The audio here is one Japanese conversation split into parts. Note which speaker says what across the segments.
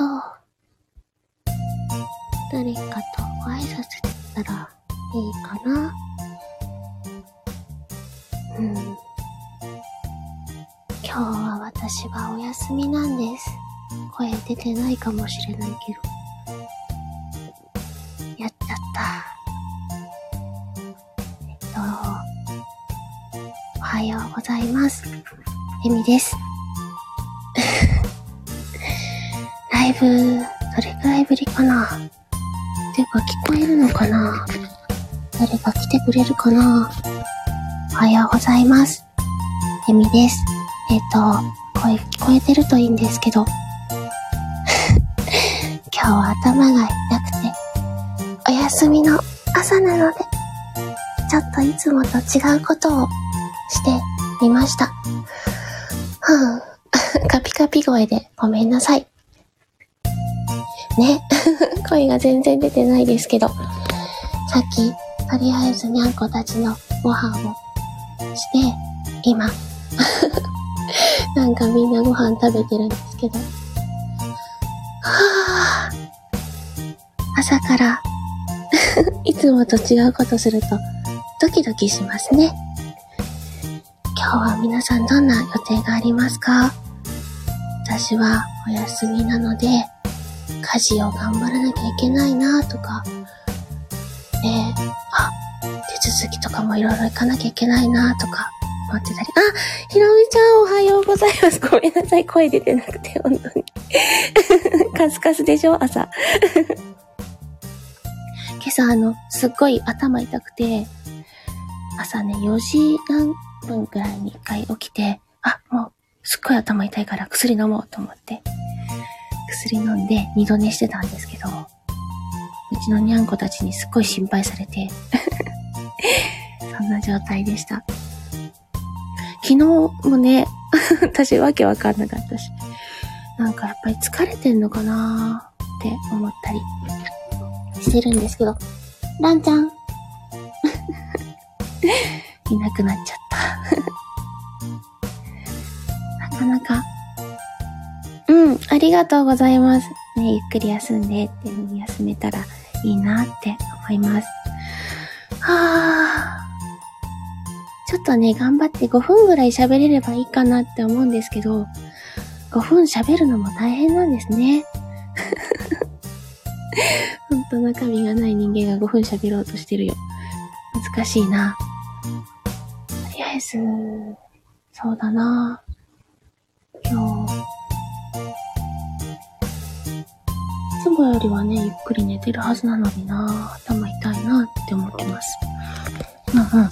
Speaker 1: と、誰かとご挨拶できたらいいかな？うん。今日は私はお休みなんです。声出てないかもしれないけど。やっちゃった。えっと、おはようございます。エミです。ブ、どれくらいぶりかなてか聞こえるのかな誰か来てくれるかなおはようございます。エミです。えっ、と、声聞こえてるといいんですけど、今日は頭が痛くて、お休みの朝なので、ちょっといつもと違うことをしてみました。はぁ、カピカピ声でごめんなさい。ね、声が全然出てないですけど、さっき、とりあえずにゃんこたちのご飯をして、今、なんかみんなご飯食べてるんですけど、はぁ、朝から、いつもと違うことすると、ドキドキしますね。今日は皆さんどんな予定がありますか？私はお休みなので、家事を頑張らなきゃいけないなとか、ねえ、あ、手続きとかもいろいろ行かなきゃいけないなとか、思ってたり、あ、ひろみちゃんおはようございます。ごめんなさい、声出てなくて、本当に。カスカスでしょ？朝。今朝あの、すっごい頭痛くて、朝ね、4時何分くらいに一回起きて、あ、もう、すっごい頭痛いから薬飲もうと思って、薬飲んで二度寝してたんですけど、うちのにゃんこたちにすっごい心配されて、そんな状態でした。昨日もね、私わけわかんなかったし、なんかやっぱり疲れてんのかなーって思ったりしてるんですけど、ランちゃん いなくなっちゃった。なかなか。ありがとうございます。ね、ゆっくり休んでっていう風に休めたらいいなって思います。はぁ。ちょっとね、頑張って5分ぐらい喋れればいいかなって思うんですけど、5分喋るのも大変なんですね。ほんと中身がない人間が5分喋ろうとしてるよ。難しいな。とりあえず、そうだな。今いつもよりはね、ゆっくり寝てるはずなのにな。頭痛いなって思ってます。うんうん。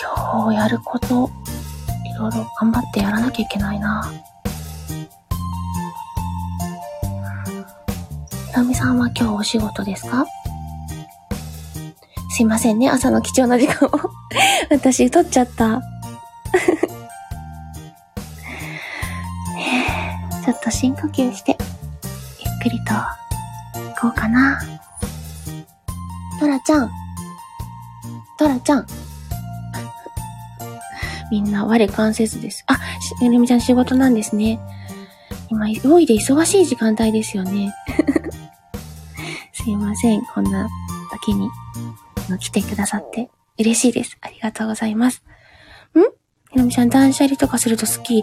Speaker 1: 今日やること、いろいろ頑張ってやらなきゃいけないな。ひろみさんは今日お仕事ですかすいませんね、朝の貴重な時間を私、取っちゃった。ちょっと深呼吸して、くりと、行こうかな。トラちゃん。トラちゃん。みんな我関せずです。あ、しゆりみちゃん仕事なんですね。今、多いで忙しい時間帯ですよね。すいません。こんな時に来てくださって嬉しいです。ありがとうございます。ん？ひろみちゃん断捨離とかすると好き。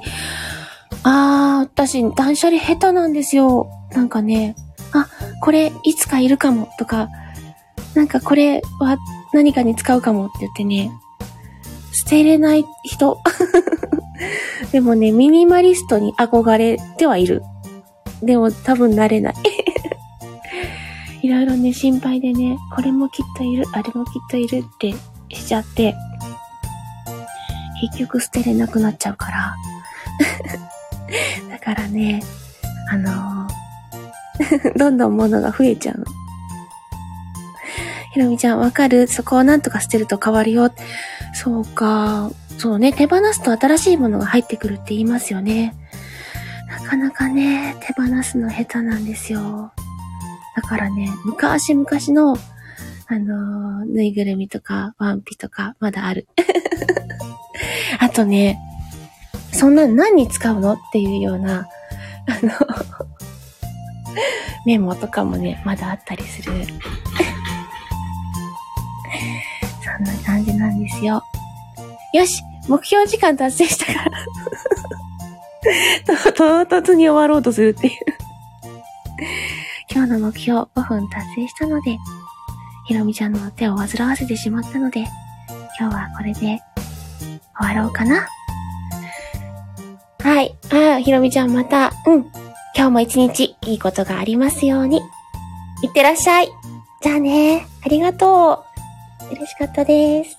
Speaker 1: あー、私断捨離下手なんですよ。なんかね、あ、これいつかいるかもとか、なんかこれは何かに使うかもって言ってね、捨てれない人。でもね、ミニマリストに憧れてはいる。でも多分なれない。いろいろね、心配でね、これもきっといる、あれもきっといるってしちゃって、結局捨てれなくなっちゃうから。だからね、あのー どんどん物が増えちゃう。ひろみちゃん、わかる？そこをなんとか捨てると変わるよ。そうか。そうね、手放すと新しいものが入ってくるって言いますよね。なかなかね、手放すの下手なんですよ。だからね、昔々の、あのーぬいぐるみとか、ワンピとか、まだある。あとね、そんな何に使うの？っていうような、あの、メモとかもね、まだあったりする。そんな感じなんですよ。よし目標時間達成したから 唐突に終わろうとするっていう今日の目標5分達成したので、ひろみちゃんの手を煩わせてしまったので、今日はこれで終わろうかな。はい。ああ、ひろみちゃんまた、うん。今日も一日いいことがありますように。いってらっしゃい。じゃあね。ありがとう。嬉しかったです。